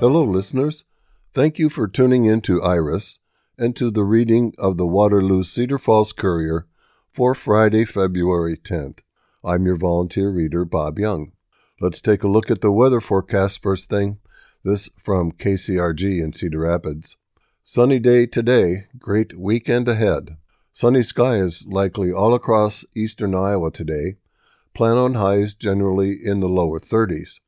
Hello, listeners. Thank you for tuning in to Iris and to the reading of the Waterloo Cedar Falls Courier for Friday, February 10th. I'm your volunteer reader, Bob Young. Let's take a look at the weather forecast first thing. This from KCRG in Cedar Rapids. Sunny day today, great weekend ahead. Sunny sky is likely all across eastern Iowa today. Plan on highs generally in the lower 30s.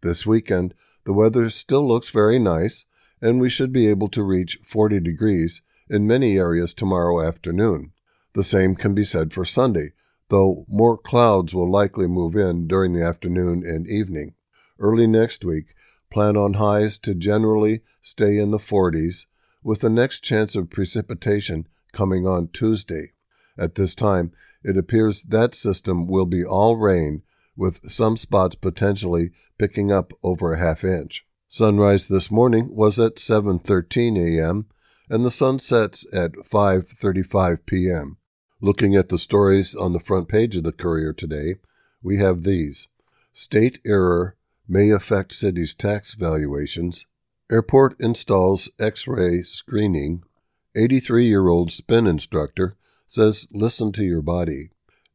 This weekend, the weather still looks very nice, and we should be able to reach 40 degrees in many areas tomorrow afternoon. The same can be said for Sunday, though more clouds will likely move in during the afternoon and evening. Early next week, plan on highs to generally stay in the 40s, with the next chance of precipitation coming on Tuesday. At this time, it appears that system will be all rain, with some spots potentially picking up over a half inch. Sunrise this morning was at 7:13 a.m. and the sun sets at 5:35 p.m. Looking at the stories on the front page of the Courier today, we have these. State error may affect city's tax valuations. Airport installs X-ray screening. 83-year-old spin instructor says listen to your body.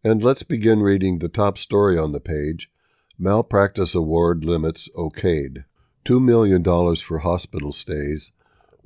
And let's begin reading the top story on the page. Malpractice award limits okayed. $2 million for hospital stays,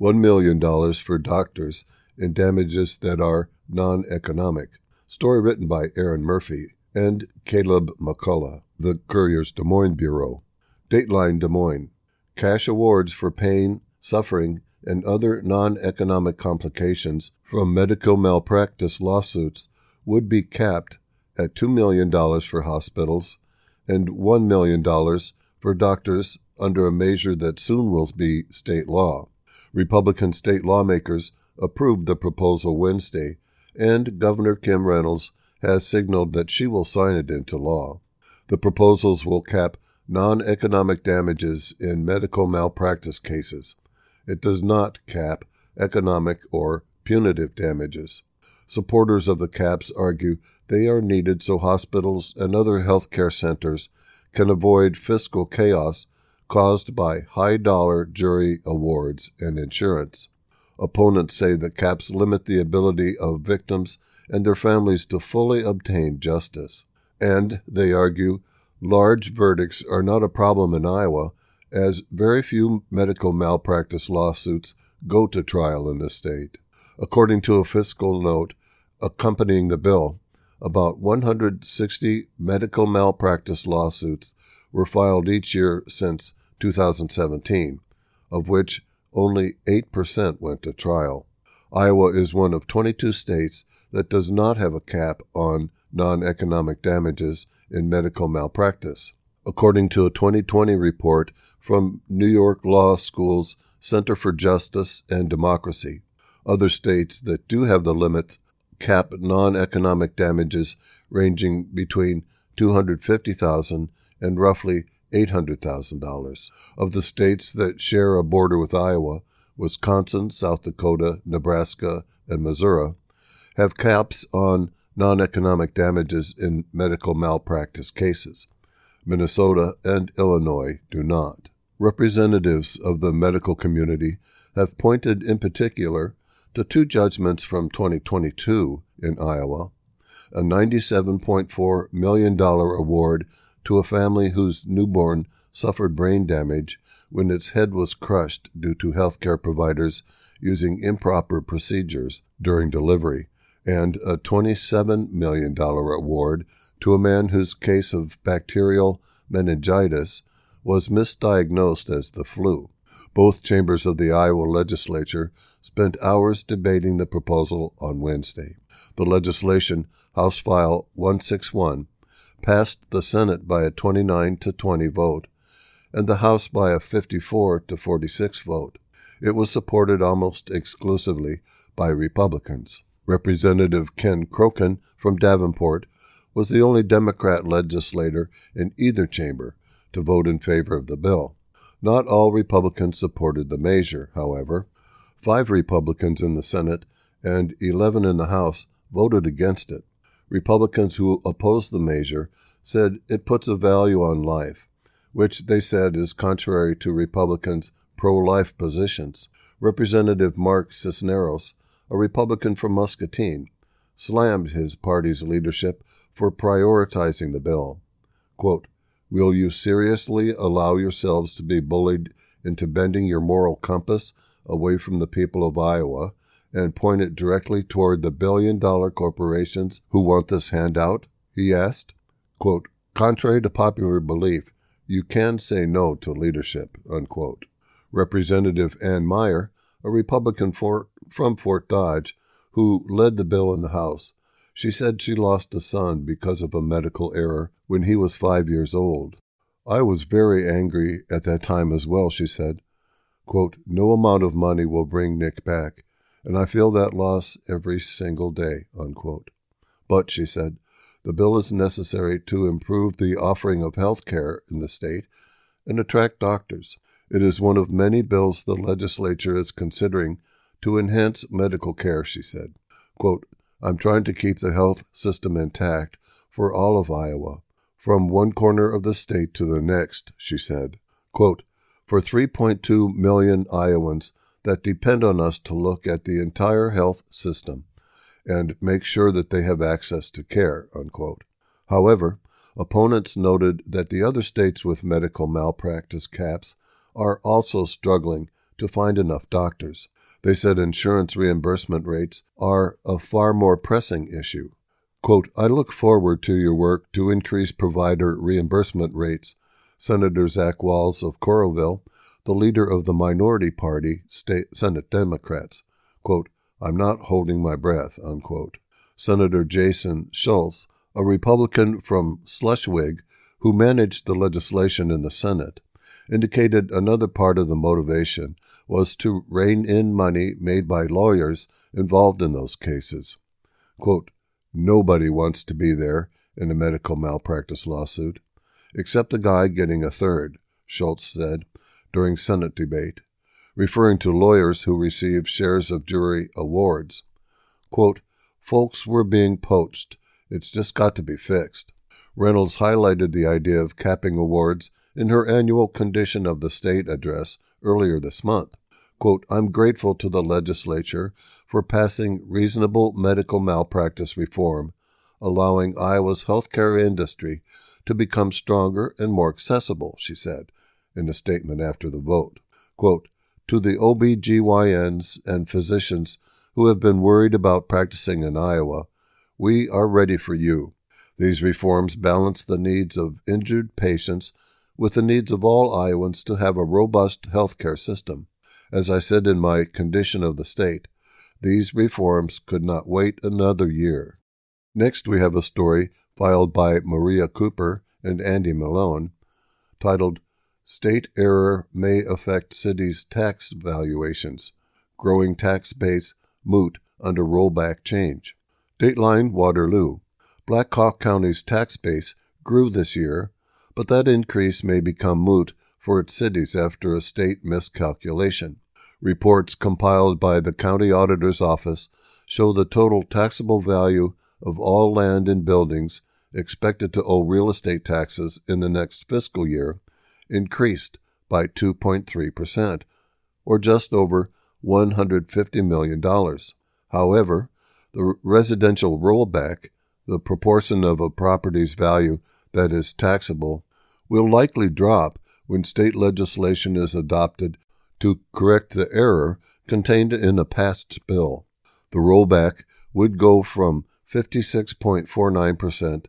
$1 million for doctors, and damages that are non economic. Story written by Erin Murphy and Caleb McCullough, the Courier's Des Moines Bureau. Dateline Des Moines. Cash awards for pain, suffering, and other non economic complications from medical malpractice lawsuits would be capped at $2 million for hospitals and $1 million for doctors under a measure that soon will be state law. Republican state lawmakers approved the proposal Wednesday, and Governor Kim Reynolds has signaled that she will sign it into law. The proposals will cap non economic damages in medical malpractice cases. It does not cap economic or punitive damages. Supporters of the caps argue they are needed so hospitals and other healthcare centers can avoid fiscal chaos caused by high dollar jury awards and insurance. Opponents say the caps limit the ability of victims and their families to fully obtain justice. And, they argue, large verdicts are not a problem in Iowa, as very few medical malpractice lawsuits go to trial in the state. According to a fiscal note accompanying the bill, about 160 medical malpractice lawsuits were filed each year since 2017, of which only 8% went to trial. Iowa is one of 22 states that does not have a cap on non economic damages in medical malpractice. According to a 2020 report from New York Law School's Center for Justice and Democracy, other states that do have the limits cap non-economic damages ranging between 250,000 and roughly $800,000. Of the states that share a border with Iowa, Wisconsin, South Dakota, Nebraska, and Missouri have caps on non-economic damages in medical malpractice cases. Minnesota and Illinois do not. Representatives of the medical community have pointed in particular to two judgments from 2022 in Iowa a $97.4 million award to a family whose newborn suffered brain damage when its head was crushed due to healthcare providers using improper procedures during delivery, and a $27 million award to a man whose case of bacterial meningitis was misdiagnosed as the flu. Both chambers of the Iowa legislature spent hours debating the proposal on Wednesday. The legislation, House File 161, passed the Senate by a 29 to 20 vote and the House by a 54 to 46 vote. It was supported almost exclusively by Republicans. Representative Ken Croken from Davenport was the only Democrat legislator in either chamber to vote in favor of the bill. Not all Republicans supported the measure, however five Republicans in the Senate and 11 in the House voted against it. Republicans who opposed the measure said it puts a value on life, which they said is contrary to Republicans' pro life positions. Representative Mark Cisneros, a Republican from Muscatine, slammed his party's leadership for prioritizing the bill. Quote, Will you seriously allow yourselves to be bullied into bending your moral compass away from the people of Iowa and point it directly toward the billion dollar corporations who want this handout? He asked. Quote, Contrary to popular belief, you can say no to leadership. Unquote. Representative Ann Meyer, a Republican for, from Fort Dodge, who led the bill in the House, she said she lost a son because of a medical error when he was five years old. I was very angry at that time as well, she said. Quote, no amount of money will bring Nick back, and I feel that loss every single day. Unquote. But, she said, the bill is necessary to improve the offering of health care in the state and attract doctors. It is one of many bills the legislature is considering to enhance medical care, she said. Quote, I'm trying to keep the health system intact for all of Iowa, from one corner of the state to the next, she said. Quote, for 3.2 million Iowans that depend on us to look at the entire health system and make sure that they have access to care. Unquote. However, opponents noted that the other states with medical malpractice caps are also struggling to find enough doctors. They said insurance reimbursement rates are a far more pressing issue. Quote, I look forward to your work to increase provider reimbursement rates, Senator Zach Wahls of Coralville, the leader of the minority party, state Senate Democrats. Quote, I'm not holding my breath, unquote. Senator Jason Schultz, a Republican from Schleswig who managed the legislation in the Senate, indicated another part of the motivation was to rein in money made by lawyers involved in those cases. Quote, Nobody wants to be there in a medical malpractice lawsuit, except the guy getting a third, Schultz said during Senate debate, referring to lawyers who receive shares of jury awards. Quote, Folks were being poached. It's just got to be fixed. Reynolds highlighted the idea of capping awards in her annual Condition of the State address earlier this month. Quote, I'm grateful to the legislature for passing reasonable medical malpractice reform, allowing Iowa's healthcare industry to become stronger and more accessible, she said in a statement after the vote. Quote, to the OBGYNs and physicians who have been worried about practicing in Iowa, we are ready for you. These reforms balance the needs of injured patients with the needs of all Iowans to have a robust health care system. As I said in my condition of the state, these reforms could not wait another year. Next, we have a story filed by Maria Cooper and Andy Malone titled State Error May Affect Cities' Tax Valuations Growing Tax Base Moot Under Rollback Change. Dateline Waterloo. Black Hawk County's tax base grew this year but that increase may become moot for its cities after a state miscalculation. Reports compiled by the County Auditor's Office show the total taxable value of all land and buildings expected to owe real estate taxes in the next fiscal year increased by 2.3%, or just over $150 million. However, the residential rollback, the proportion of a property's value that is taxable, will likely drop when state legislation is adopted to correct the error contained in a past bill. The rollback would go from 56.49%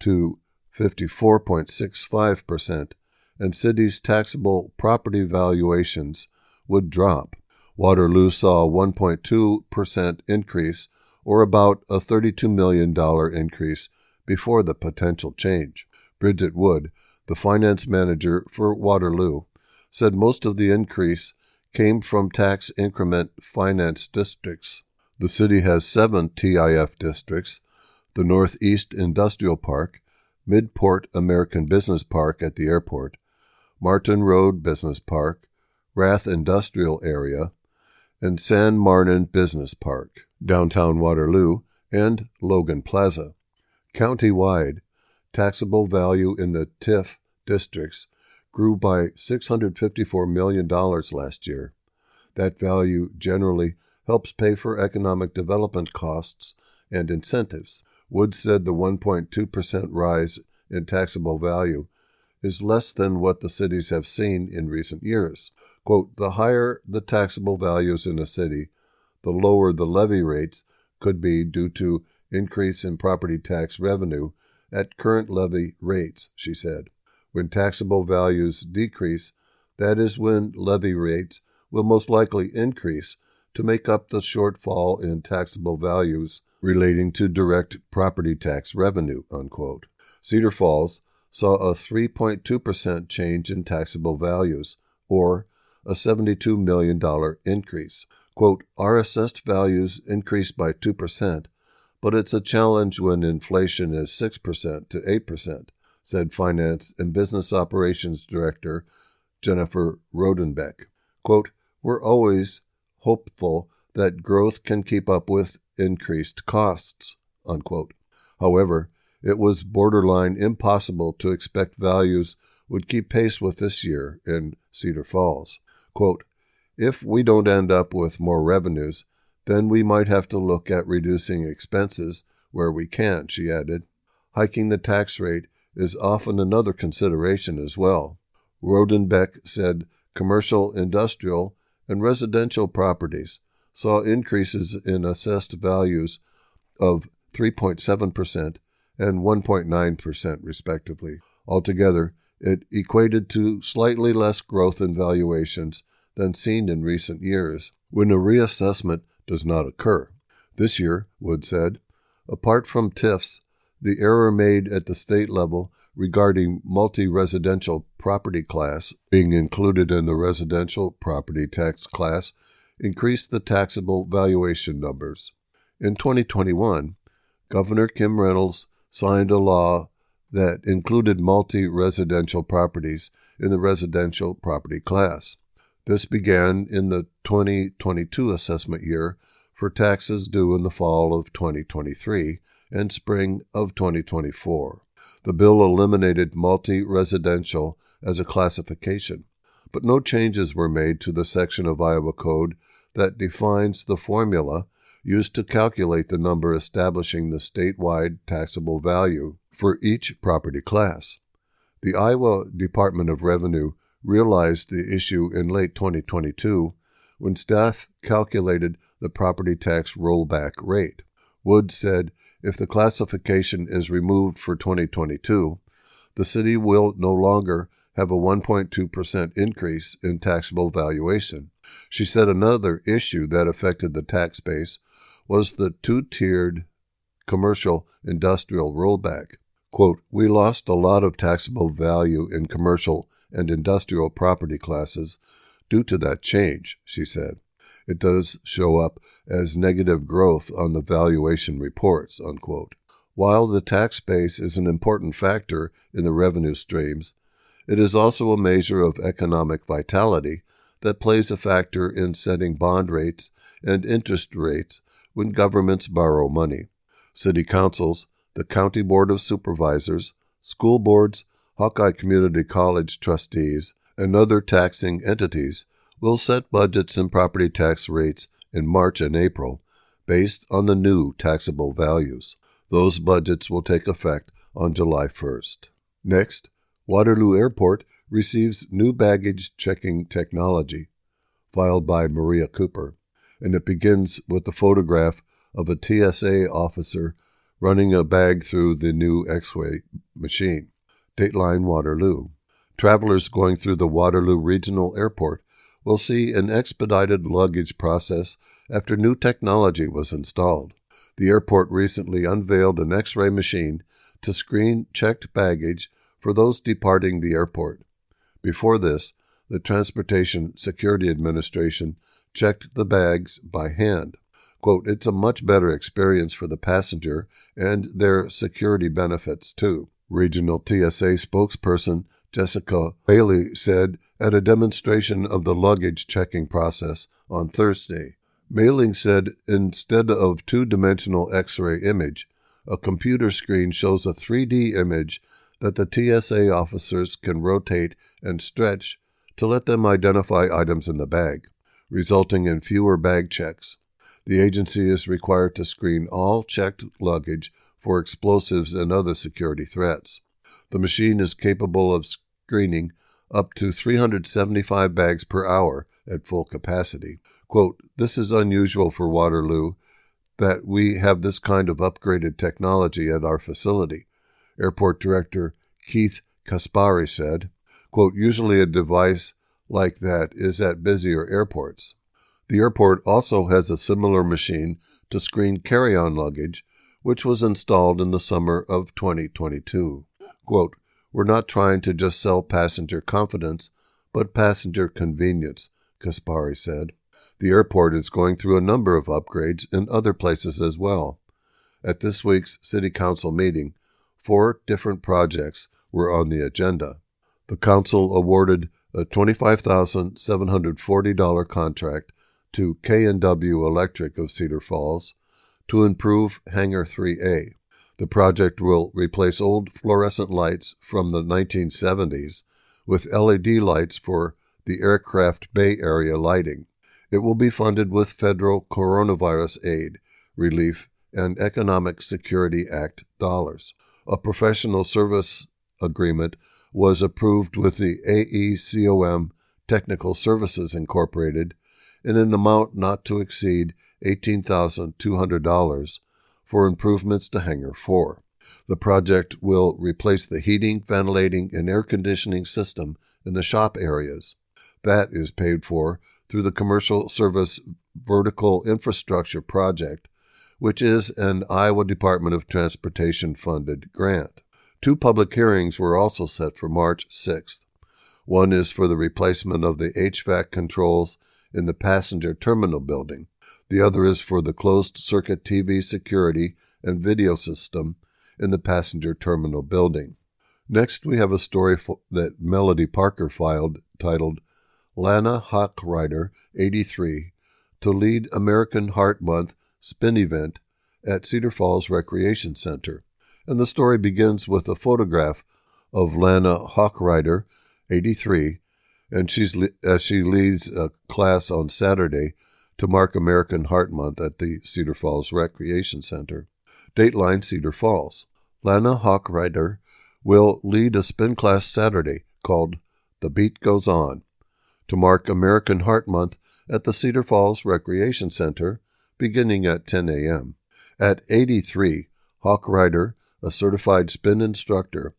to 54.65%, and cities' taxable property valuations would drop. Waterloo saw a 1.2% increase, or about a $32 million increase, before the potential change. Bridget Wood, the finance manager for Waterloo, said most of the increase came from tax increment finance districts. The city has seven TIF districts the Northeast Industrial Park, Midport American Business Park at the airport, Martin Road Business Park, Rath Industrial Area, and San Martin Business Park, downtown Waterloo, and Logan Plaza. County-wide, taxable value in the TIF districts grew by $654 million last year. That value generally helps pay for economic development costs and incentives. Woods said the 1.2% rise in taxable value is less than what the cities have seen in recent years. Quote, the higher the taxable values in a city, the lower the levy rates could be due to increase in property tax revenue at current levy rates, she said. When taxable values decrease, that is when levy rates will most likely increase to make up the shortfall in taxable values relating to direct property tax revenue. Unquote. Cedar Falls saw a 3.2% change in taxable values, or a $72 million increase. Quote, Our assessed values increased by 2%, but it's a challenge when inflation is 6% to 8%, said Finance and Business Operations Director Jennifer Rodenbeck. Quote, We're always hopeful that growth can keep up with increased costs. Unquote. However, it was borderline impossible to expect values would keep pace with this year in Cedar Falls. Quote, if we don't end up with more revenues, then we might have to look at reducing expenses where we can, she added. Hiking the tax rate is often another consideration as well. Rodenbeck said commercial, industrial, and residential properties saw increases in assessed values of 3.7% and 1.9%, respectively. Altogether, it equated to slightly less growth in valuations than seen in recent years when a reassessment does not occur. This year, Wood said, apart from TIFs, the error made at the state level regarding multi residential property class being included in the residential property tax class increased the taxable valuation numbers. In 2021, Governor Kim Reynolds signed a law that included multi residential properties in the residential property class. This began in the 2022 assessment year for taxes due in the fall of 2023 and spring of 2024. The bill eliminated multi residential as a classification, but no changes were made to the section of Iowa Code that defines the formula used to calculate the number establishing the statewide taxable value for each property class. The Iowa Department of Revenue realized the issue in late 2022 when staff calculated the property tax rollback rate. Wood said if the classification is removed for 2022, the city will no longer have a 1.2% increase in taxable valuation. She said another issue that affected the tax base was the two tiered commercial industrial rollback. Quote, We lost a lot of taxable value in commercial and industrial property classes due to that change, she said. It does show up as negative growth on the valuation reports, unquote. While the tax base is an important factor in the revenue streams, it is also a measure of economic vitality that plays a factor in setting bond rates and interest rates when governments borrow money. City councils, the County Board of Supervisors, school boards, Hawkeye Community College trustees, and other taxing entities will set budgets and property tax rates in March and April based on the new taxable values. Those budgets will take effect on July 1st. Next, Waterloo Airport receives new baggage checking technology, filed by Maria Cooper, and it begins with the photograph of a TSA officer running a bag through the new X ray machine. Dateline Waterloo. Travelers going through the Waterloo Regional Airport will see an expedited luggage process after new technology was installed. The airport recently unveiled an X ray machine to screen checked baggage for those departing the airport. Before this, the Transportation Security Administration checked the bags by hand. Quote, it's a much better experience for the passenger and their security benefits, too. Regional TSA spokesperson Jessica Bailey said at a demonstration of the luggage checking process on Thursday. Mailing said instead of two dimensional X ray image, a computer screen shows a 3D image that the TSA officers can rotate and stretch to let them identify items in the bag, resulting in fewer bag checks. The agency is required to screen all checked luggage for explosives and other security threats. The machine is capable of screening up to 375 bags per hour at full capacity. Quote, This is unusual for Waterloo that we have this kind of upgraded technology at our facility. Airport Director Keith Kaspari said, quote, Usually a device like that is at busier airports. The airport also has a similar machine to screen carry on luggage, which was installed in the summer of 2022. Quote, We're not trying to just sell passenger confidence, but passenger convenience, Kaspari said. The airport is going through a number of upgrades in other places as well. At this week's City Council meeting, four different projects were on the agenda. The Council awarded a $25,740 contract to K&W Electric of Cedar Falls to improve Hangar 3A. The project will replace old fluorescent lights from the 1970s with LED lights for the aircraft bay area lighting. It will be funded with federal coronavirus aid, relief, and Economic Security Act dollars. A professional service agreement was approved with the AECOM Technical Services Incorporated in an amount not to exceed $18,200 for improvements to Hangar 4. The project will replace the heating, ventilating, and air conditioning system in the shop areas. That is paid for through the Commercial Service Vertical Infrastructure Project, which is an Iowa Department of Transportation funded grant. Two public hearings were also set for March 6th. One is for the replacement of the HVAC controls in the passenger terminal building. The other is for the closed circuit TV security and video system in the passenger terminal building. Next, we have a story that Melody Parker filed titled Lana Hawkrider, 83, to lead American Heart Month spin event at Cedar Falls Recreation Center. And the story begins with a photograph of Lana Hawkrider, 83, and she's as uh, she leads a class on Saturday to mark American Heart Month at the Cedar Falls Recreation Center. Dateline Cedar Falls. Lana Hawkrider will lead a spin class Saturday called The Beat Goes On to mark American Heart Month at the Cedar Falls Recreation Center beginning at 10 a.m. At 83, Hawkrider, a certified spin instructor,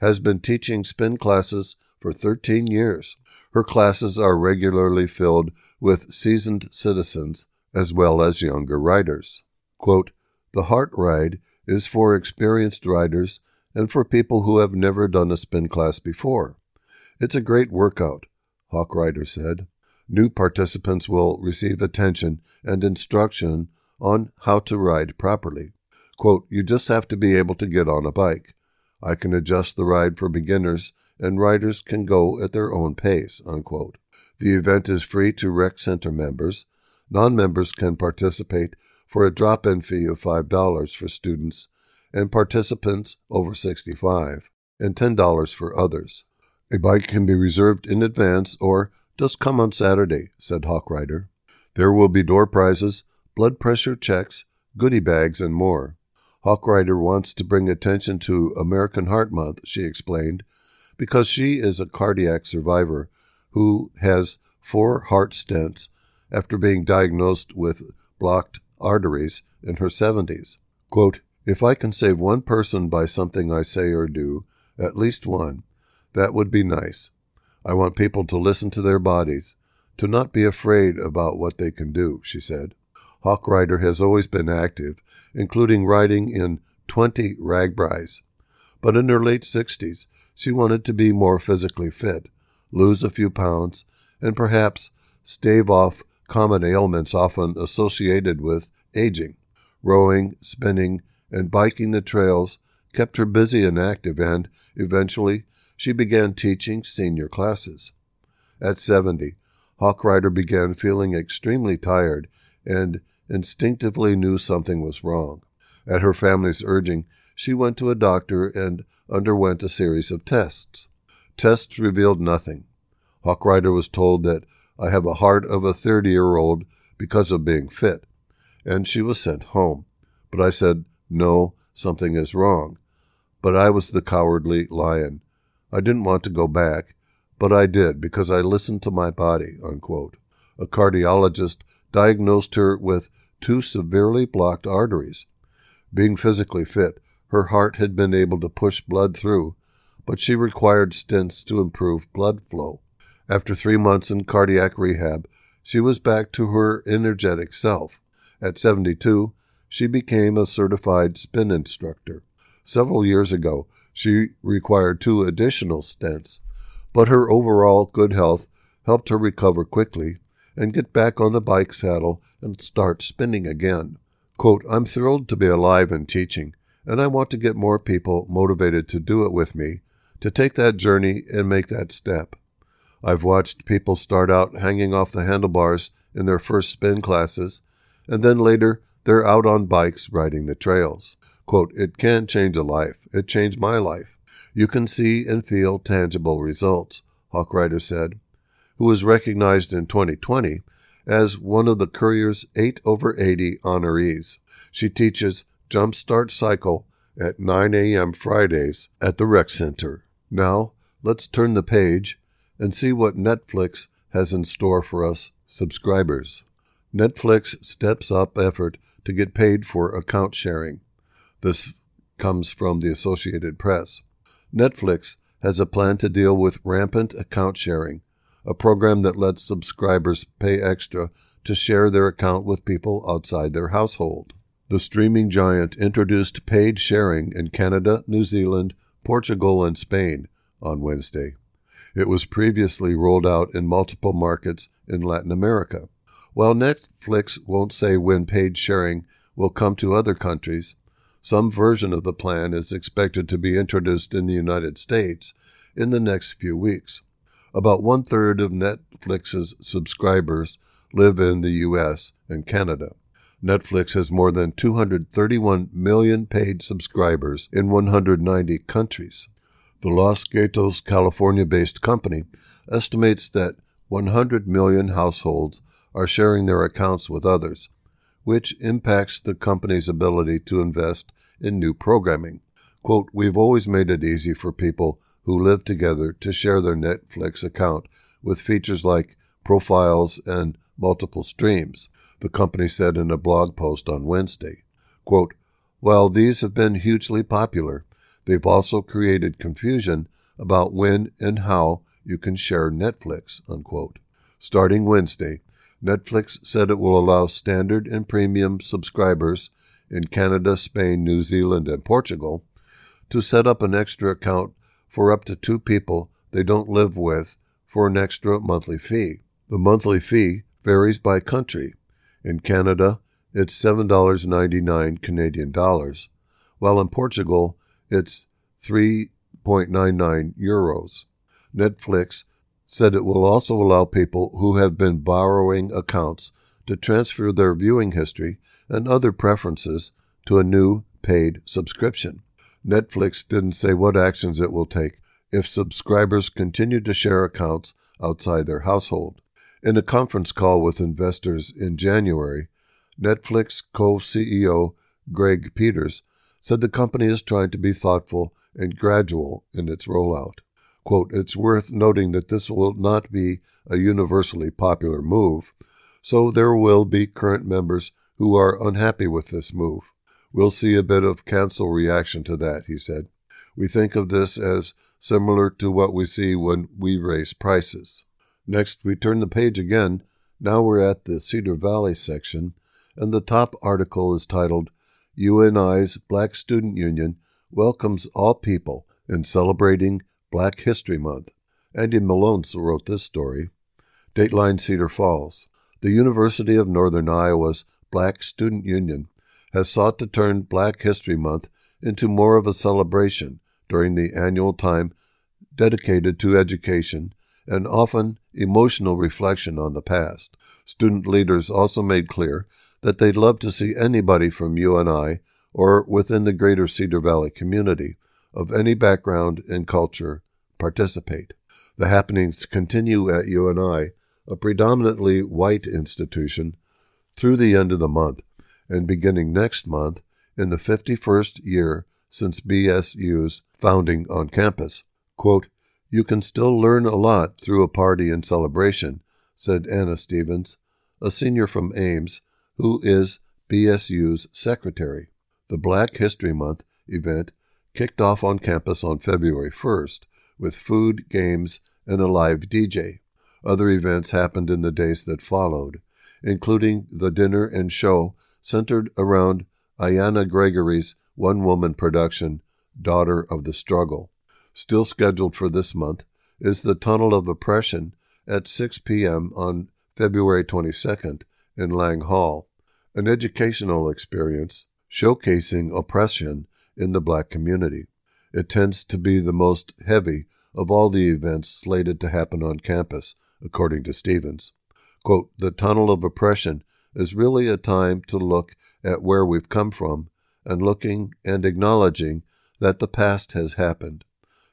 has been teaching spin classes for 13 years. Her classes are regularly filled with seasoned citizens as well as younger riders. Quote, the Heart Ride is for experienced riders and for people who have never done a spin class before. It's a great workout, Hawkrider said. New participants will receive attention and instruction on how to ride properly. Quote, you just have to be able to get on a bike. I can adjust the ride for beginners and riders can go at their own pace. Unquote. The event is free to Rec Center members. Non members can participate for a drop in fee of $5 for students and participants over 65, and $10 for others. A bike can be reserved in advance or just come on Saturday, said Hawkrider. There will be door prizes, blood pressure checks, goodie bags, and more. Hawkrider wants to bring attention to American Heart Month, she explained, because she is a cardiac survivor who has four heart stents after being diagnosed with blocked arteries in her 70s. Quote, if I can save one person by something I say or do, at least one, that would be nice. I want people to listen to their bodies, to not be afraid about what they can do, she said. Hawkrider has always been active, including riding in 20 RAGBRAIs. But in her late 60s, she wanted to be more physically fit, lose a few pounds, and perhaps stave off common ailments often associated with aging. Rowing, spinning, and biking the trails kept her busy and active, and eventually she began teaching senior classes. At 70, Hawkrider began feeling extremely tired and instinctively knew something was wrong. At her family's urging, she went to a doctor and underwent a series of tests. Tests revealed nothing. Hawkrider was told that I have a heart of a 30 year old because of being fit, and she was sent home. But I said, No, something is wrong. But I was the cowardly lion. I didn't want to go back, but I did because I listened to my body. Unquote. A cardiologist diagnosed her with two severely blocked arteries. Being physically fit, her heart had been able to push blood through, but she required stents to improve blood flow. After three months in cardiac rehab, she was back to her energetic self. At 72, she became a certified spin instructor. Several years ago, she required two additional stents, but her overall good health helped her recover quickly and get back on the bike saddle and start spinning again. Quote, I'm thrilled to be alive and teaching, and I want to get more people motivated to do it with me, to take that journey and make that step. I've watched people start out hanging off the handlebars in their first spin classes, and then later they're out on bikes riding the trails. Quote, it can change a life. It changed my life. You can see and feel tangible results, Hawkrider said, who was recognized in 2020 as one of the Courier's 8 over 80 honorees. She teaches Jumpstart Cycle at 9 a.m. Fridays at the Rec Center. Now, let's turn the page and see what Netflix has in store for us subscribers. Netflix steps up effort to get paid for account sharing. This comes from the Associated Press. Netflix has a plan to deal with rampant account sharing, a program that lets subscribers pay extra to share their account with people outside their household. The streaming giant introduced paid sharing in Canada, New Zealand, Portugal, and Spain on Wednesday. It was previously rolled out in multiple markets in Latin America. While Netflix won't say when paid sharing will come to other countries, some version of the plan is expected to be introduced in the United States in the next few weeks. About one third of Netflix's subscribers live in the U.S. and Canada. Netflix has more than 231 million paid subscribers in 190 countries. The Los Gatos, California based company estimates that 100 million households are sharing their accounts with others, which impacts the company's ability to invest in new programming. Quote, We've always made it easy for people who live together to share their Netflix account with features like profiles and multiple streams, the company said in a blog post on Wednesday. Quote, While these have been hugely popular, they've also created confusion about when and how you can share Netflix. Unquote. Starting Wednesday, Netflix said it will allow standard and premium subscribers in Canada, Spain, New Zealand, and Portugal to set up an extra account for up to two people they don't live with for an extra monthly fee. The monthly fee varies by country. In Canada, it's $7.99 Canadian dollars, while in Portugal, it's 3.99 euros. Netflix said it will also allow people who have been borrowing accounts to transfer their viewing history and other preferences to a new paid subscription. Netflix didn't say what actions it will take if subscribers continue to share accounts outside their household. In a conference call with investors in January, Netflix co CEO Greg Peters said the company is trying to be thoughtful and gradual in its rollout. Quote, it's worth noting that this will not be a universally popular move, so there will be current members who are unhappy with this move. We'll see a bit of cancel reaction to that, he said. We think of this as similar to what we see when we raise prices. Next, we turn the page again. Now we're at the Cedar Valley section, and the top article is titled UNI's Black Student Union Welcomes All People in Celebrating Black History Month. Andy Malone wrote this story. Dateline Cedar Falls. The University of Northern Iowa's Black Student Union has sought to turn Black History Month into more of a celebration during the annual time dedicated to education and often emotional reflection on the past. Student leaders also made clear that they'd love to see anybody from UNI or within the greater Cedar Valley community of any background and culture participate. The happenings continue at UNI, a predominantly white institution, through the end of the month, and beginning next month in the 51st year since BSU's founding on campus. Quote, you can still learn a lot through a party and celebration, said Anna Stevens, a senior from Ames, who is BSU's secretary. The Black History Month event kicked off on campus on February 1st with food, games, and a live DJ. Other events happened in the days that followed, including the dinner and show centered around Ayana Gregory's one woman production, Daughter of the Struggle. Still scheduled for this month is the Tunnel of Oppression at 6 p.m. on February 22nd in Lang Hall, an educational experience showcasing oppression in the black community. It tends to be the most heavy of all the events slated to happen on campus, according to Stevens. Quote, the tunnel of oppression is really a time to look at where we've come from and looking and acknowledging that the past has happened,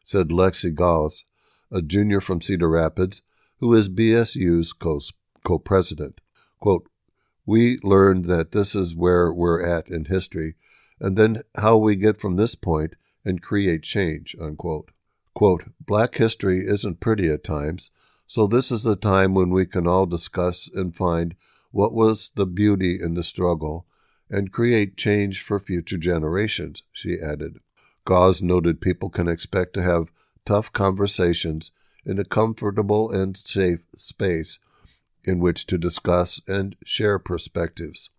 said Lexi Gauss, a junior from Cedar Rapids, who is BSU's co president. Quote, we learned that this is where we're at in history, and then how we get from this point and create change. Unquote. Quote, Black history isn't pretty at times, so this is the time when we can all discuss and find what was the beauty in the struggle and create change for future generations, she added. Gauss noted people can expect to have tough conversations in a comfortable and safe space in which to discuss and share perspectives.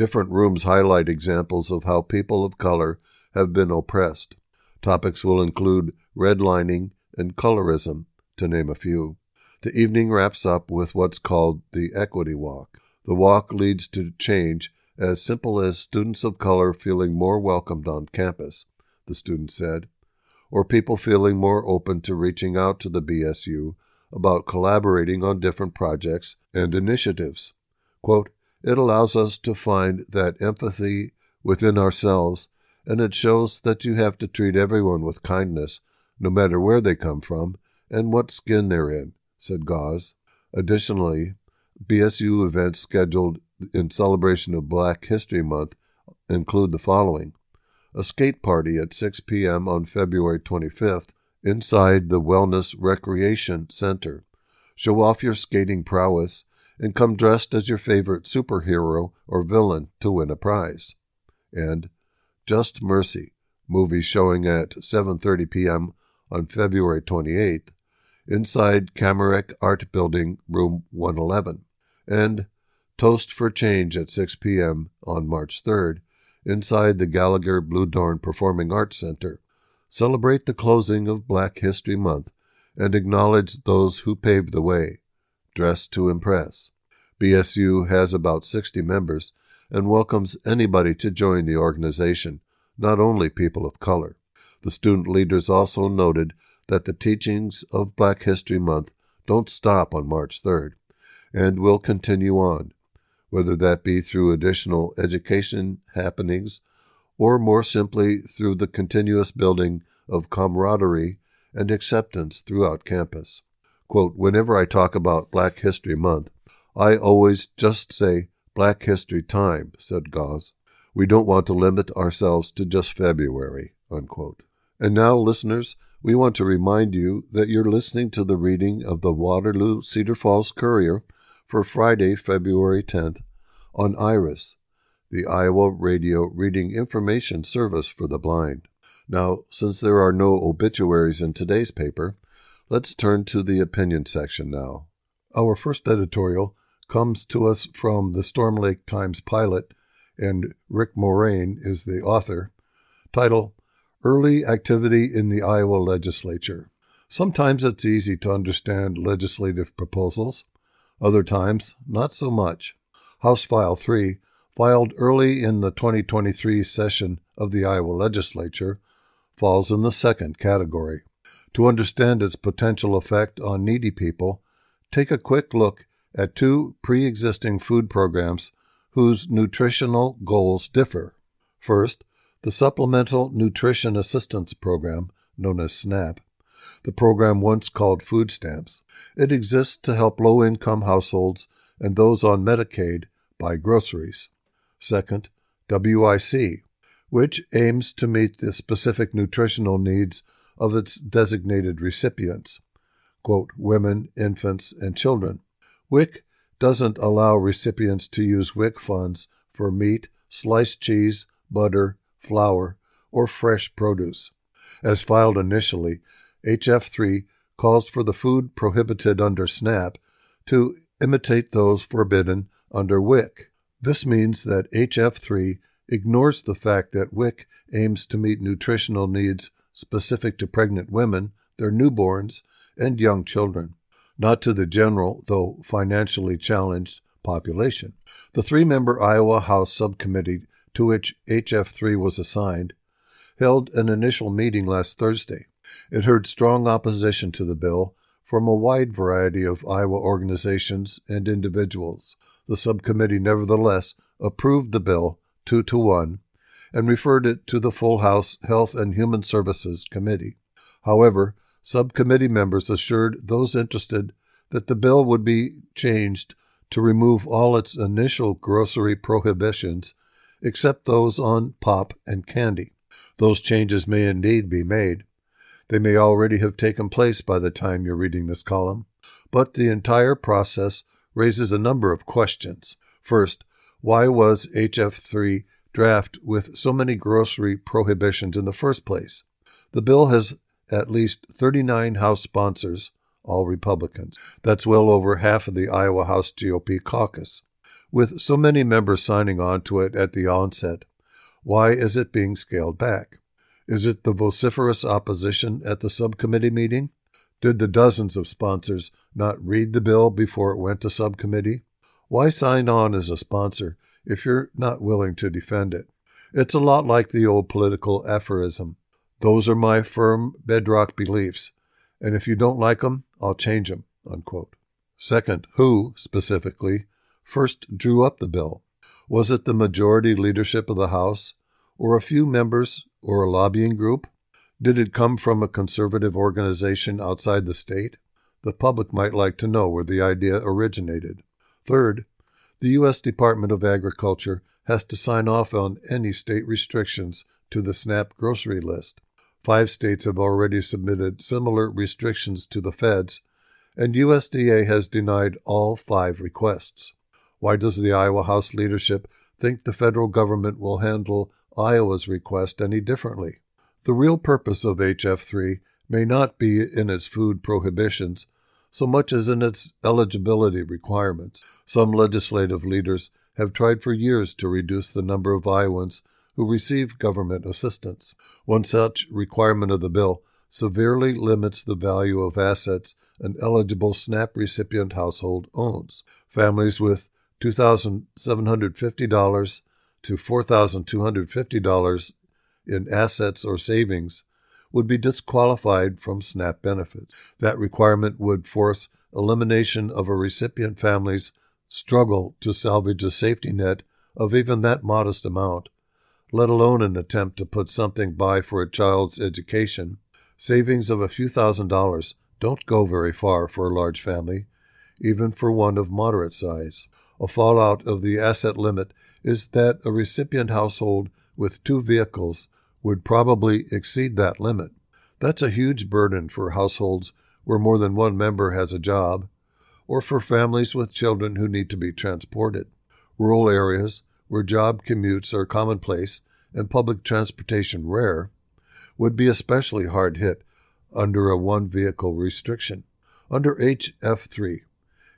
Different rooms highlight examples of how people of color have been oppressed. Topics will include redlining and colorism, to name a few. The evening wraps up with what's called the Equity Walk. The walk leads to change as simple as students of color feeling more welcomed on campus, the student said, or people feeling more open to reaching out to the BSU about collaborating on different projects and initiatives. Quote, it allows us to find that empathy within ourselves, and it shows that you have to treat everyone with kindness, no matter where they come from and what skin they're in, said Gauss. Additionally, BSU events scheduled in celebration of Black History Month include the following a skate party at 6 p.m. on February 25th inside the Wellness Recreation Center. Show off your skating prowess and come dressed as your favorite superhero or villain to win a prize. And Just Mercy, movie showing at 7:30 p.m. on February 28th inside Kamerick Art Building, room 111. And Toast for Change at 6 p.m. on March 3rd inside the Gallagher Bluedorn Performing Arts Center celebrate the closing of Black History Month, and acknowledge those who paved the way. Dress to impress. BSU has about 60 members and welcomes anybody to join the organization, not only people of color. The student leaders also noted that the teachings of Black History Month don't stop on March 3rd and will continue on, whether that be through additional education happenings or more simply through the continuous building of camaraderie and acceptance throughout campus. Quote, Whenever I talk about Black History Month, I always just say Black History Time, said Gauss. We don't want to limit ourselves to just February. Unquote. And now, listeners, we want to remind you that you're listening to the reading of the Waterloo Cedar Falls Courier for Friday, February 10th on IRIS, the Iowa Radio Reading Information Service for the Blind. Now, since there are no obituaries in today's paper, let's turn to the opinion section now. Our first editorial comes to us from the Storm Lake Times pilot, and Rick Morain is the author. Title Early Activity in the Iowa Legislature. Sometimes it's easy to understand legislative proposals, other times, not so much. House File 3 filed early in the 2023 session of the Iowa legislature, falls in the second category. To understand its potential effect on needy people, take a quick look at two pre existing food programs whose nutritional goals differ. First, the Supplemental Nutrition Assistance Program, known as SNAP. the program once called food stamps. It exists to help low income households and those on Medicaid buy groceries. Second, WIC, which aims to meet the specific nutritional needs of its designated recipients, quote, women, infants, and children. WIC doesn't allow recipients to use WIC funds for meat, sliced cheese, butter, flour, or fresh produce. As filed initially, HF3 calls for the food prohibited under SNAP to imitate those forbidden under WIC. This means that HF3 ignores the fact that WIC aims to meet nutritional needs specific to pregnant women, their newborns, and young children, not to the general, though financially challenged, population. The three member Iowa House subcommittee to which HF3 was assigned held an initial meeting last Thursday. It heard strong opposition to the bill from a wide variety of Iowa organizations and individuals. The subcommittee nevertheless approved the bill two to one and referred it to the full House Health and Human Services Committee. However, subcommittee members assured those interested that the bill would be changed to remove all its initial grocery prohibitions except those on pop and candy. Those changes may indeed be made. They may already have taken place by the time you're reading this column, but the entire process raises a number of questions. First, why was HF3 draft with so many grocery prohibitions in the first place? The bill has at least 39 House sponsors, all Republicans. That's well over half of the Iowa House GOP caucus. With so many members signing on to it at the onset, why is it being scaled back? Is it the vociferous opposition at the subcommittee meeting? Did the dozens of sponsors not read the bill before it went to subcommittee? Why sign on as a sponsor if you're not willing to defend it? It's a lot like the old political aphorism those are my firm bedrock beliefs, and if you don't like them, I'll change them. Unquote. Second, who, specifically, first drew up the bill? Was it the majority leadership of the House, or a few members, or a lobbying group? Did it come from a conservative organization outside the state? The public might like to know where the idea originated. Third, the U.S. Department of Agriculture has to sign off on any state restrictions to the SNAP grocery list. Five states have already submitted similar restrictions to the feds, and USDA has denied all five requests. Why does the Iowa House leadership think the federal government will handle Iowa's request any differently? The real purpose of HF3 may not be in its food prohibitions so much as in its eligibility requirements. Some legislative leaders have tried for years to reduce the number of Iowans who receive government assistance. One such requirement of the bill severely limits the value of assets an eligible SNAP recipient household owns. Families with $2,750 to $4,250 in assets or savings would be disqualified from SNAP benefits. That requirement would force elimination of a recipient family's struggle to salvage a safety net of even that modest amount let alone an attempt to put something by for a child's education. Savings of a few thousand dollars don't go very far for a large family, even for one of moderate size. A fallout of the asset limit is that a recipient household with two vehicles would probably exceed that limit. That's a huge burden for households where more than one member has a job, or for families with children who need to be transported. Rural areas where job commutes are commonplace and public transportation rare, would be especially hard hit under a one vehicle restriction. Under HF3,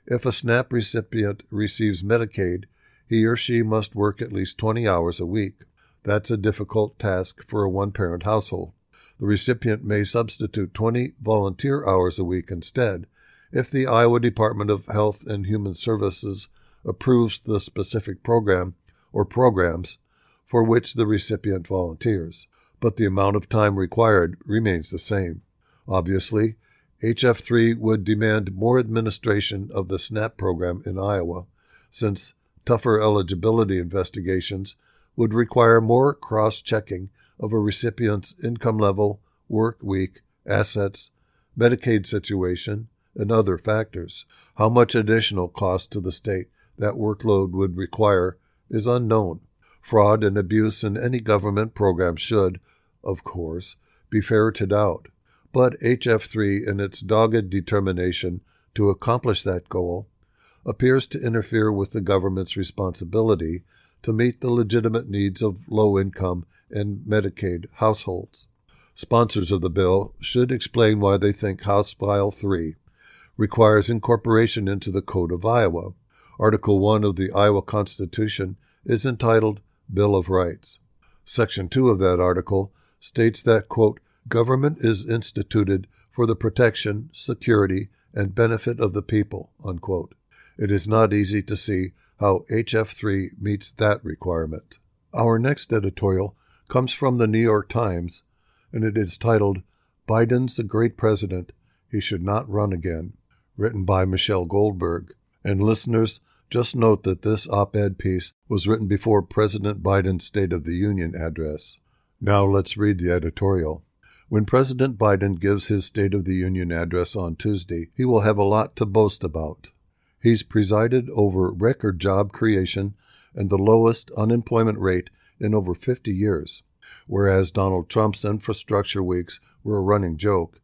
if a SNAP recipient receives Medicaid, he or she must work at least 20 hours a week. That's a difficult task for a one parent household. The recipient may substitute 20 volunteer hours a week instead if the Iowa Department of Health and Human Services approves the specific program or programs for which the recipient volunteers, but the amount of time required remains the same. Obviously, HF3 would demand more administration of the SNAP program in Iowa, since tougher eligibility investigations would require more cross checking of a recipient's income level, work week, assets, Medicaid situation, and other factors. How much additional cost to the state that workload would require is unknown. Fraud and abuse in any government program should, of course, be ferreted out. But HF3, in its dogged determination to accomplish that goal, appears to interfere with the government's responsibility to meet the legitimate needs of low income and Medicaid households. Sponsors of the bill should explain why they think House File 3 requires incorporation into the Code of Iowa. Article 1 of the Iowa Constitution is entitled Bill of Rights. Section 2 of that article states that, quote, government is instituted for the protection, security, and benefit of the people, unquote. It is not easy to see how HF3 meets that requirement. Our next editorial comes from the New York Times, and it is titled Biden's a Great President. He Should Not Run Again, written by Michelle Goldberg. And listeners, just note that this op ed piece was written before President Biden's State of the Union address. Now let's read the editorial. When President Biden gives his State of the Union address on Tuesday, he will have a lot to boast about. He's presided over record job creation and the lowest unemployment rate in over 50 years. Whereas Donald Trump's infrastructure weeks were a running joke,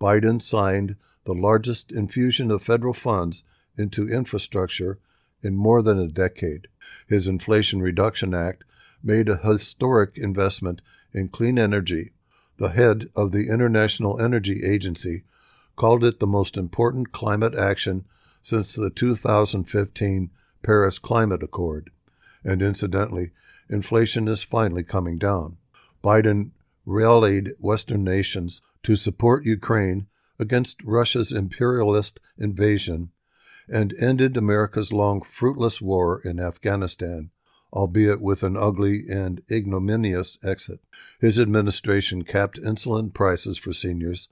Biden signed the largest infusion of federal funds into infrastructure in more than a decade. His Inflation Reduction Act made a historic investment in clean energy. The head of the International Energy Agency called it the most important climate action since the 2015 Paris Climate Accord. And incidentally, inflation is finally coming down. Biden rallied Western nations to support Ukraine against Russia's imperialist invasion and ended America's long fruitless war in Afghanistan, albeit with an ugly and ignominious exit. His administration capped insulin prices for seniors,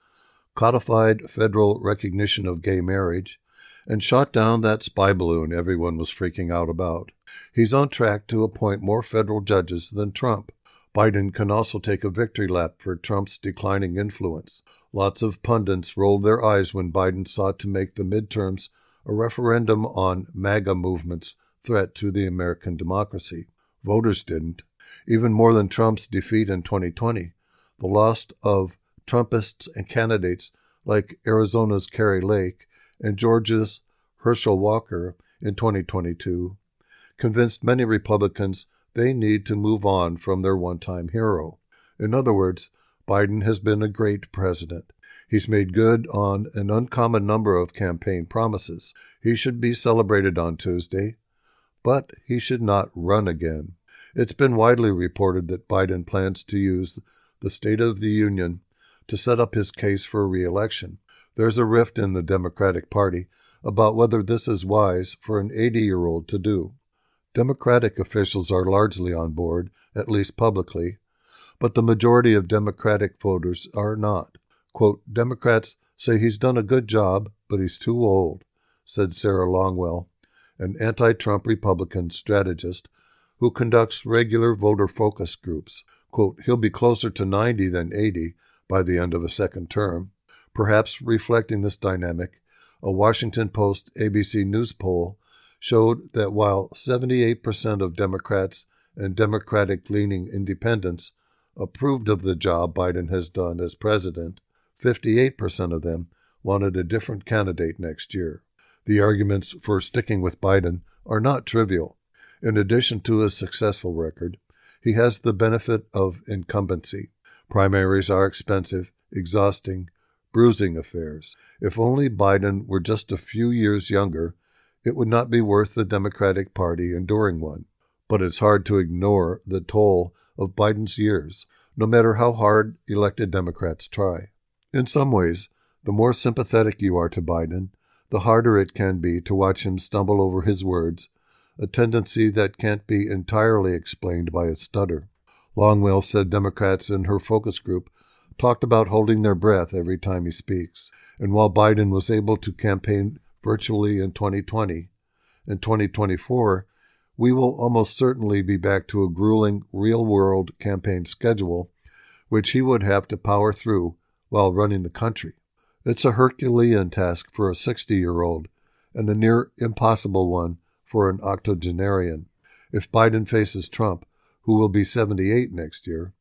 codified federal recognition of gay marriage, and shot down that spy balloon everyone was freaking out about. He's on track to appoint more federal judges than Trump. Biden can also take a victory lap for Trump's declining influence. Lots of pundits rolled their eyes when Biden sought to make the midterms a referendum on MAGA movement's threat to the American democracy. Voters didn't. Even more than Trump's defeat in 2020, the loss of Trumpists and candidates like Arizona's Kari Lake and Georgia's Herschel Walker in 2022 convinced many Republicans they need to move on from their one time hero. In other words, Biden has been a great president. He's made good on an uncommon number of campaign promises. He should be celebrated on Tuesday, but he should not run again. It's been widely reported that Biden plans to use the State of the Union to set up his case for re election. There's a rift in the Democratic Party about whether this is wise for an 80 year old to do. Democratic officials are largely on board, at least publicly, but the majority of Democratic voters are not. Quote, Democrats say he's done a good job, but he's too old, said Sarah Longwell, an anti Trump Republican strategist who conducts regular voter focus groups. Quote, he'll be closer to 90 than 80 by the end of a second term. Perhaps reflecting this dynamic, a Washington Post ABC News poll showed that while 78% of Democrats and Democratic leaning independents approved of the job Biden has done as president, 58% of them wanted a different candidate next year. The arguments for sticking with Biden are not trivial. In addition to his successful record, he has the benefit of incumbency. Primaries are expensive, exhausting, bruising affairs. If only Biden were just a few years younger, it would not be worth the Democratic Party enduring one. But it's hard to ignore the toll of Biden's years, no matter how hard elected Democrats try. In some ways, the more sympathetic you are to Biden, the harder it can be to watch him stumble over his words, a tendency that can't be entirely explained by a stutter. Longwell said Democrats in her focus group talked about holding their breath every time he speaks. And while Biden was able to campaign virtually in 2020, in 2024, we will almost certainly be back to a grueling real world campaign schedule, which he would have to power through while running the country. It's a Herculean task for a 60 year old and a near impossible one for an octogenarian. If Biden faces Trump, who will be 78 next year,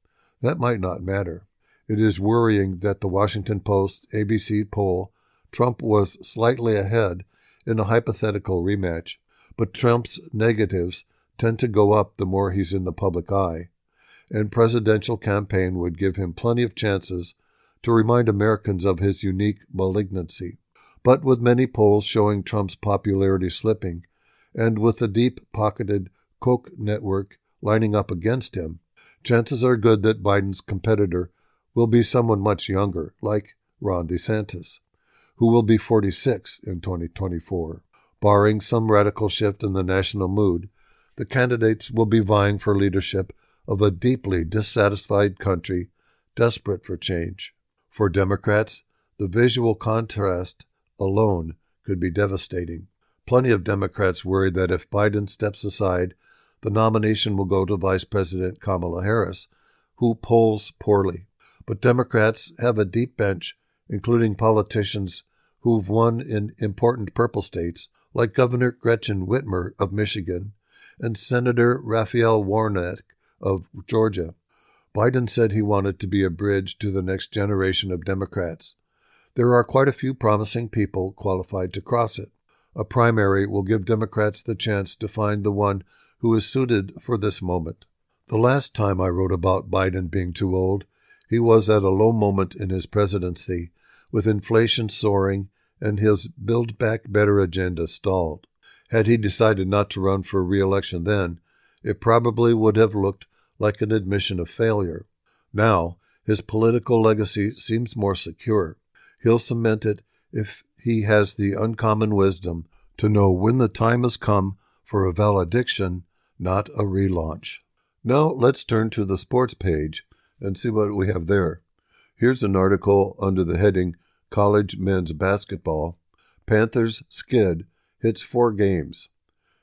that might not matter. It is worrying that the Washington Post ABC poll Trump was slightly ahead in a hypothetical rematch, but Trump's negatives tend to go up the more he's in the public eye, and presidential campaign would give him plenty of chances to remind Americans of his unique malignancy. But with many polls showing Trump's popularity slipping, and with the deep pocketed Koch network lining up against him, chances are good that Biden's competitor will be someone much younger, like Ron DeSantis, who will be 46 in 2024. Barring some radical shift in the national mood, the candidates will be vying for leadership of a deeply dissatisfied country desperate for change. For Democrats, the visual contrast alone could be devastating. Plenty of Democrats worry that if Biden steps aside, the nomination will go to Vice President Kamala Harris, who polls poorly. But Democrats have a deep bench, including politicians who've won in important purple states, like Governor Gretchen Whitmer of Michigan and Senator Raphael Warnock of Georgia. Biden said he wanted to be a bridge to the next generation of Democrats. There are quite a few promising people qualified to cross it. A primary will give Democrats the chance to find the one who is suited for this moment. The last time I wrote about Biden being too old, he was at a low moment in his presidency, with inflation soaring and his Build Back Better agenda stalled. Had he decided not to run for re election then, it probably would have looked like an admission of failure. Now, his political legacy seems more secure. He'll cement it if he has the uncommon wisdom to know when the time has come for a valediction, not a relaunch. Now let's turn to the sports page and see what we have there. Here's an article under the heading College Men's Basketball. Panthers skid, hits four games.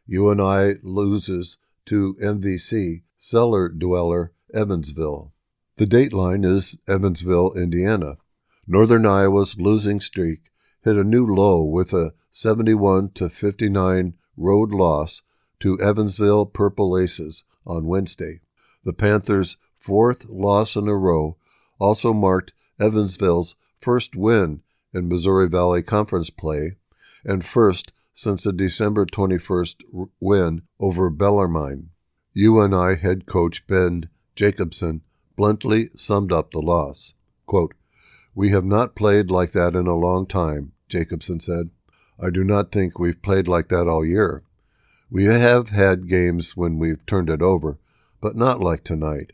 UNI loses to MVC, cellar dweller Evansville. The dateline is Evansville, Indiana. Northern Iowa's losing streak hit a new low with a 71 to 59 road loss to Evansville Purple Aces on Wednesday. The Panthers' fourth loss in a row also marked Evansville's first win in Missouri Valley Conference play and first since the December 21st win over Bellarmine. UNI head coach Ben Jacobson bluntly summed up the loss. Quote, we have not played like that in a long time, Jacobson said. I do not think we've played like that all year. We have had games when we've turned it over, but not like tonight.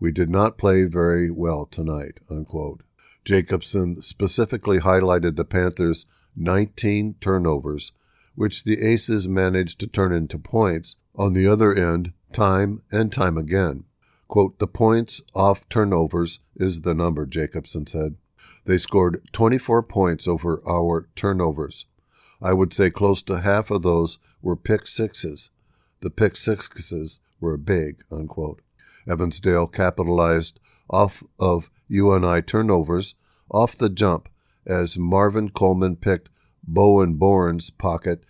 We did not play very well tonight. Unquote. Jacobson specifically highlighted the Panthers' 19 turnovers, which the Aces managed to turn into points on the other end time and time again. Quote, the points off turnovers is the number, Jacobson said. They scored 24 points over our turnovers. I would say close to half of those were pick sixes. The pick sixes were big, unquote. Evansville capitalized off of UNI turnovers off the jump as Marvin Coleman picked Bowen Born's pocket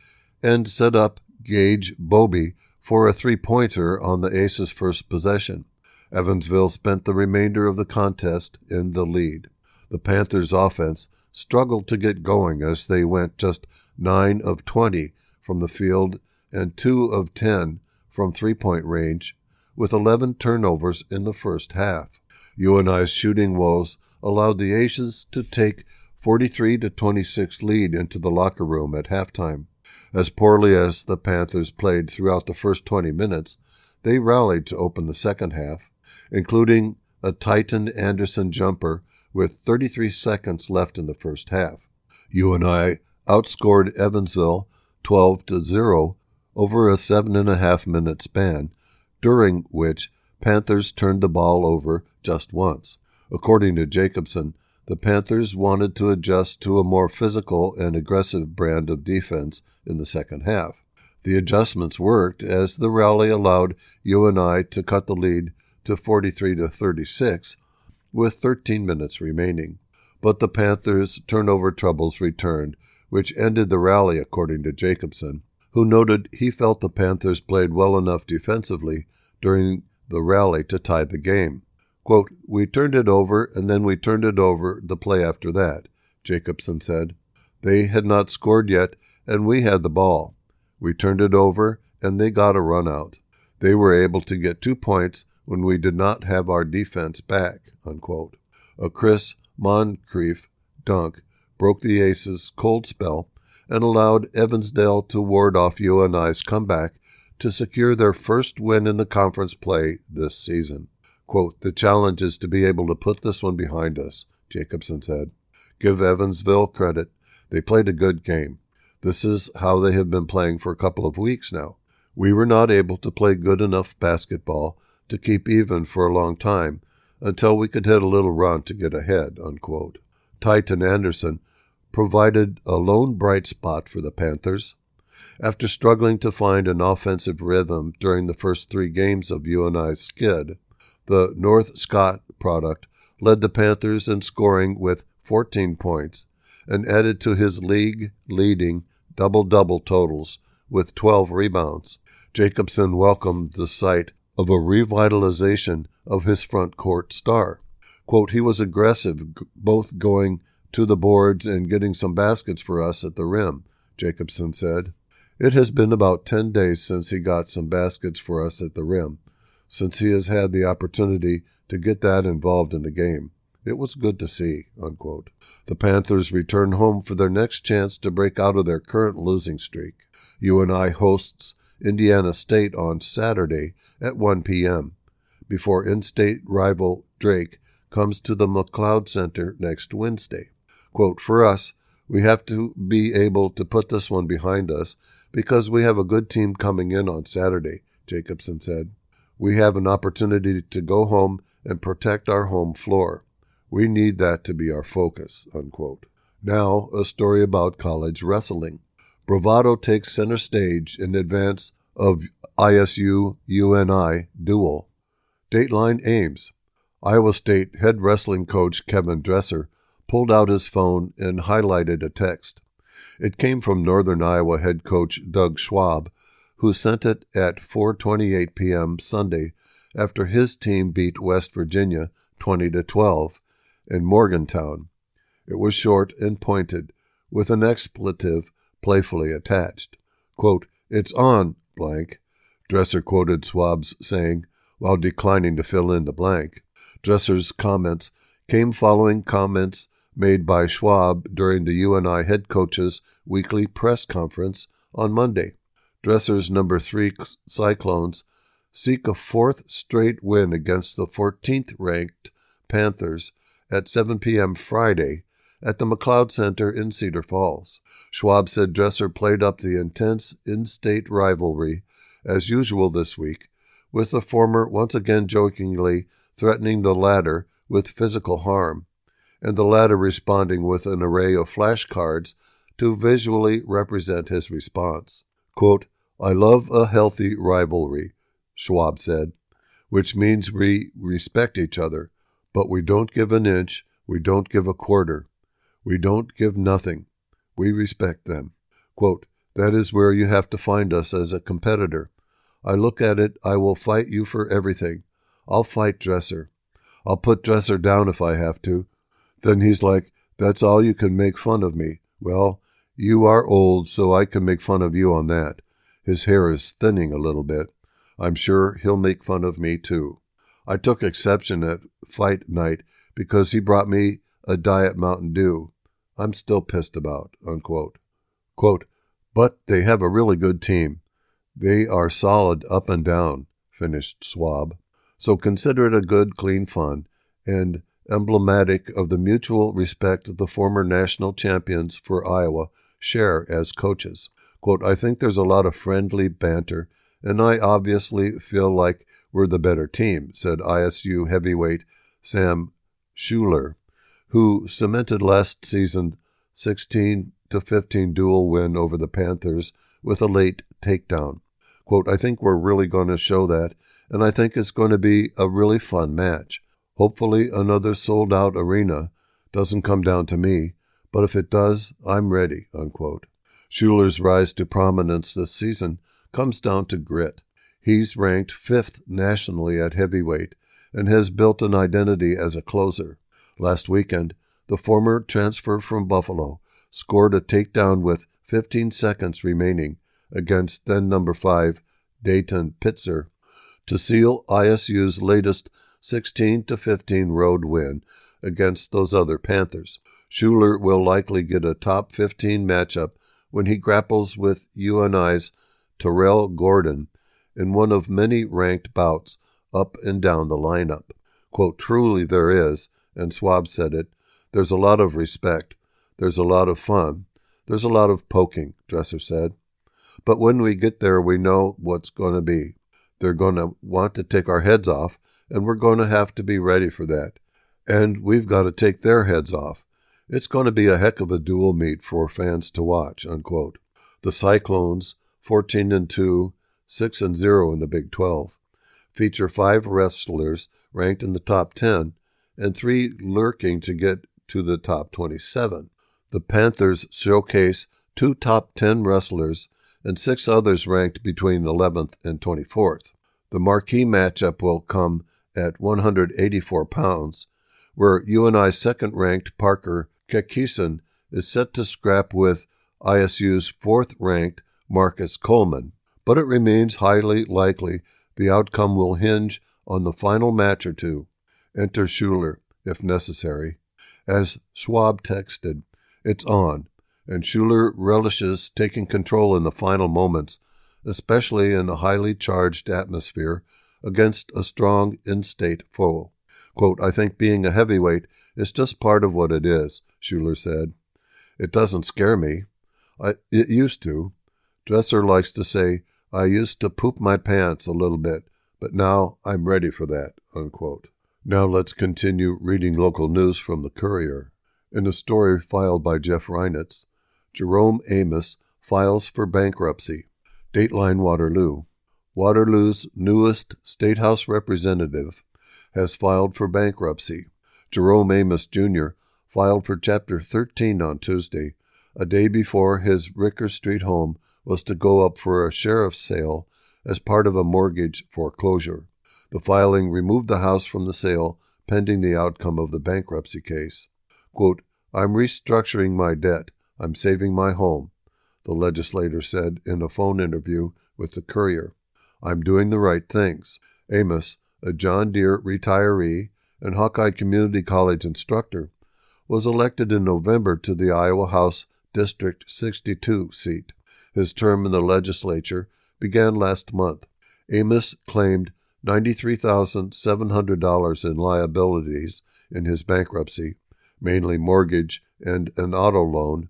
and set up Gage Bobby for a three pointer on the Aces' first possession. Evansville spent the remainder of the contest in the lead. The Panthers' offense struggled to get going as they went just 9 of 20 from the field and 2 of 10 from three point range, with 11 turnovers in the first half. UNI's shooting woes allowed the Aces to take 43 to 26 lead into the locker room at halftime. As poorly as the Panthers played throughout the first 20 minutes, they rallied to open the second half, including a Tytan Anderson jumper with 33 seconds left in the first half. UNI outscored Evansville 12 to 0 over a seven and a half minute span, during which Panthers turned the ball over just once. According to Jacobson, the Panthers wanted to adjust to a more physical and aggressive brand of defense in the second half. The adjustments worked as the rally allowed UNI to cut the lead to 43 to 36 with 13 minutes remaining. but the Panthers' turnover troubles returned, which ended the rally, according to Jacobson, who noted he felt the Panthers played well enough defensively during the rally to tie the game. Quote, We turned it over, and then we turned it over the play after that, Jacobson said. They had not scored yet, and we had the ball. We turned it over, and they got a run out. They were able to get two points when we did not have our defense back. Unquote. A Chris Moncrief dunk broke the Aces' cold spell and allowed Evansdale to ward off UNI's comeback to secure their first win in the conference play this season. Quote, the challenge is to be able to put this one behind us, Jacobson said. Give Evansville credit. They played a good game. This is how they have been playing for a couple of weeks now. We were not able to play good enough basketball to keep even for a long time until we could hit a little run to get ahead. Unquote. Tytan Anderson provided a lone bright spot for the Panthers. After struggling to find an offensive rhythm during the first three games of UNI's skid, the North Scott product led the Panthers in scoring with 14 points and added to his league leading double double totals with 12 rebounds. Jacobson welcomed the sight of a revitalization of his front court star. Quote, he was aggressive, both going to the boards and getting some baskets for us at the rim, Jacobson said. It has been about 10 days since he got some baskets for us at the rim, since he has had the opportunity to get that involved in the game. It was good to see. Unquote. The Panthers return home for their next chance to break out of their current losing streak. UNI hosts Indiana State on Saturday at 1 p.m. before in-state rival Drake comes to the McLeod Center next Wednesday. Quote, For us, we have to be able to put this one behind us because we have a good team coming in on Saturday, Jacobson said. We have an opportunity to go home and protect our home floor. We need that to be our focus. Unquote. Now, a story about college wrestling. Bravado takes center stage in advance of ISU UNI duel. Dateline Ames. Iowa State head wrestling coach Kevin Dresser pulled out his phone and highlighted a text. It came from Northern Iowa head coach Doug Schwab, who sent it at 4:28 p.m. Sunday after his team beat West Virginia 20 to 12 in Morgantown. It was short and pointed, with an expletive playfully attached. Quote, It's on, blank. Dresser quoted Schwab's saying, while declining to fill in the blank. Dresser's comments came following comments made by Schwab during the UNI head coach's weekly press conference on Monday. Dresser's number three Cyclones seek a fourth straight win against the 14th ranked Panthers at 7 p.m. Friday at the McLeod Center in Cedar Falls. Schwab said Dresser played up the intense in state rivalry as usual this week, with the former once again jokingly threatening the latter with physical harm, and the latter responding with an array of flashcards to visually represent his response. Quote, I love a healthy rivalry, Schwab said, which means we respect each other, but we don't give an inch, we don't give a quarter, we don't give nothing. We respect them. Quote, that is where you have to find us as a competitor. I look at it, I will fight you for everything. I'll fight Dresser. I'll put Dresser down if I have to. Then he's like, That's all you can make fun of me. Well, you are old, so I can make fun of you on that. His hair is thinning a little bit. I'm sure he'll make fun of me too. I took exception at fight night because he brought me a Diet Mountain Dew. I'm still pissed about. Unquote. Quote, but they have a really good team. They are solid up and down, finished Schwab. So consider it a good, clean fun and emblematic of the mutual respect the former national champions for Iowa share as coaches. Quote, I think there's a lot of friendly banter, and I obviously feel like we're the better team, said ISU heavyweight Sam Schuyler, who cemented last season's 16 to 15 dual win over the Panthers with a late takedown. Quote, I think we're really going to show that, and I think it's going to be a really fun match. Hopefully, another sold out arena Doesn't come down to me, but if it does, I'm ready. Unquote. Schuyler's rise to prominence this season comes down to grit. He's ranked fifth nationally at heavyweight and has built an identity as a closer. Last weekend, the former transfer from Buffalo scored a takedown with 15 seconds remaining against then number 5 Dayton Pitzer to seal ISU's latest 16 to 15 road win against those other Panthers. Schuyler will likely get a top 15 matchup when he grapples with UNI's Tyrell Gordon in one of many ranked bouts up and down the lineup. Quote, truly there is, and Schwab said it, there's a lot of respect, there's a lot of fun, there's a lot of poking, Dresser said. But when we get there, we know what's going to be. They're going to want to take our heads off, and we're going to have to be ready for that. And we've got to take their heads off. It's going to be a heck of a dual meet for fans to watch. Unquote. The Cyclones, 14 and 2, 6 and 0 in the Big 12, feature five wrestlers ranked in the top 10 and three lurking to get to the top 27. The Panthers showcase two top 10 wrestlers and six others ranked between 11th and 24th. The marquee matchup will come at 184 pounds, where UNI's second ranked Parker Keckeisen is set to scrap with ISU's fourth ranked Marcus Coleman. But it remains highly likely the outcome will hinge on the final match or two. Enter Schuyler, if necessary. As Schwab texted, it's on, and Schuyler relishes taking control in the final moments, especially in a highly charged atmosphere against a strong in state foe. Quote, I think being a heavyweight is just part of what it is, Schuyler said. It doesn't scare me. I, it used to. Dresser likes to say, I used to poop my pants a little bit, but now I'm ready for that. Unquote. Now let's continue reading local news from the Courier. In a story filed by Jeff Reinitz, Jerome Amos files for bankruptcy. Dateline Waterloo. Waterloo's newest State House representative has filed for bankruptcy. Jerome Amos Jr. filed for Chapter 13 on Tuesday, a day before his Ricker Street home was to go up for a sheriff's sale as part of a mortgage foreclosure. The filing removed the house from the sale pending the outcome of the bankruptcy case. Quote, I'm restructuring my debt. I'm saving my home, the legislator said in a phone interview with the Courier. I'm doing the right things. Amos, a John Deere retiree and Hawkeye Community College instructor, was elected in November to the Iowa House District 62 seat. His term in the legislature began last month. Amos claimed $93,700 in liabilities in his bankruptcy, mainly mortgage and an auto loan,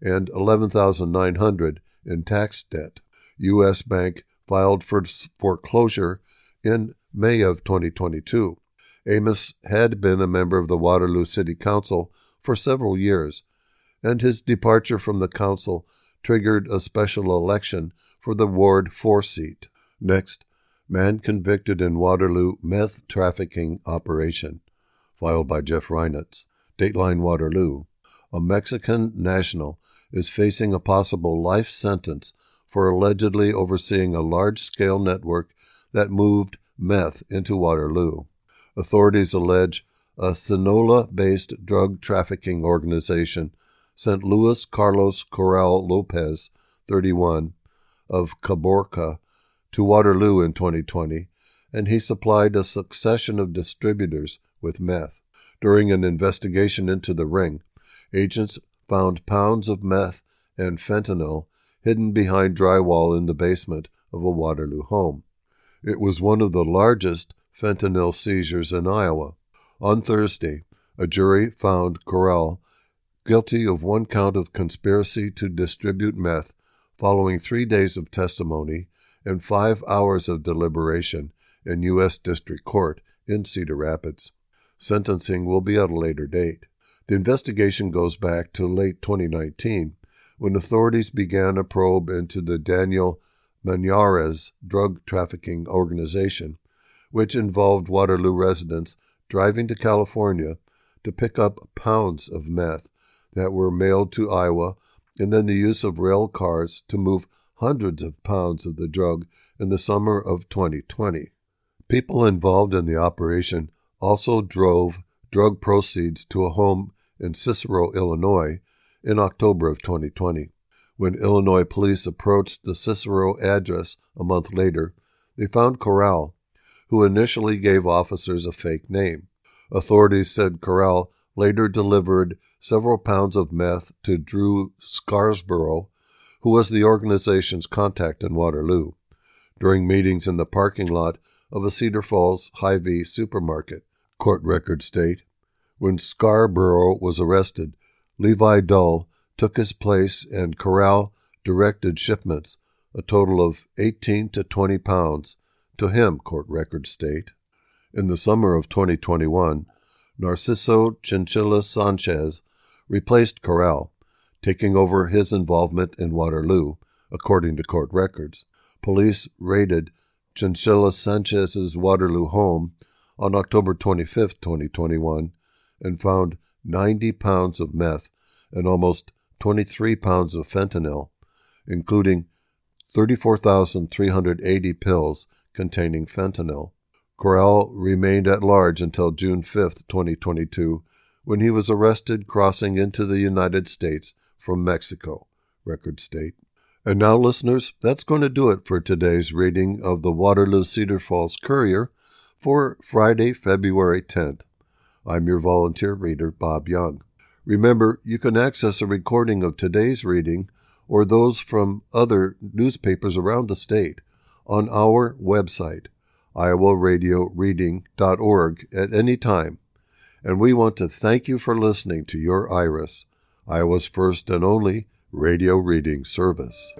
and 11900 in tax debt. U.S. Bank filed for foreclosure in May of 2022. Amos had been a member of the Waterloo City Council for several years, and his departure from the council triggered a special election for the Ward 4 seat. Next, man convicted in Waterloo meth trafficking operation, filed by Jeff Reinitz. Dateline Waterloo. A Mexican national is facing a possible life sentence for allegedly overseeing a large scale network that moved meth into Waterloo. Authorities allege a Sinaloa based drug trafficking organization sent Luis Carlos Corral Lopez, 31, of Caborca, to Waterloo in 2020, and he supplied a succession of distributors with meth. During an investigation into the ring, agents found pounds of meth and fentanyl hidden behind drywall in the basement of a Waterloo home. It was one of the largest fentanyl seizures in Iowa. On Thursday, a jury found Corral guilty of one count of conspiracy to distribute meth following three days of testimony and five hours of deliberation in U.S. District Court in Cedar Rapids. Sentencing will be at a later date. The investigation goes back to late 2019 when authorities began a probe into the Daniel Manjarrez drug trafficking organization, which involved Waterloo residents driving to California to pick up pounds of meth that were mailed to Iowa, and then the use of rail cars to move hundreds of pounds of the drug in the summer of 2020. People involved in the operation also drove drug proceeds to a home in Cicero, Illinois, in October of 2020. When Illinois police approached the Cicero address a month later, they found Corral, who initially gave officers a fake name. Authorities said Corral later delivered several pounds of meth to Drew Scarborough, who was the organization's contact in Waterloo, during meetings in the parking lot of a Cedar Falls Hy-Vee supermarket, court records state. When Scarborough was arrested, Levi Dull took his place and Corral directed shipments, a total of 18 to 20 pounds, to him, court records state. In the summer of 2021, Narciso Chinchilla Sanchez replaced Corral, taking over his involvement in Waterloo, according to court records. Police raided Chinchilla Sanchez's Waterloo home on October 25, 2021, and found 90 pounds of meth and almost 23 pounds of fentanyl, including 34,380 pills containing fentanyl. Corral remained at large until June 5, 2022, when he was arrested crossing into the United States from Mexico, record state. And now, listeners, that's going to do it for today's reading of the Waterloo Cedar Falls Courier for Friday, February 10th. I'm your volunteer reader, Bob Young. Remember, you can access a recording of today's reading or those from other newspapers around the state on our website, iowaradioreading.org, at any time. And we want to thank you for listening to your Iris, Iowa's first and only radio reading service.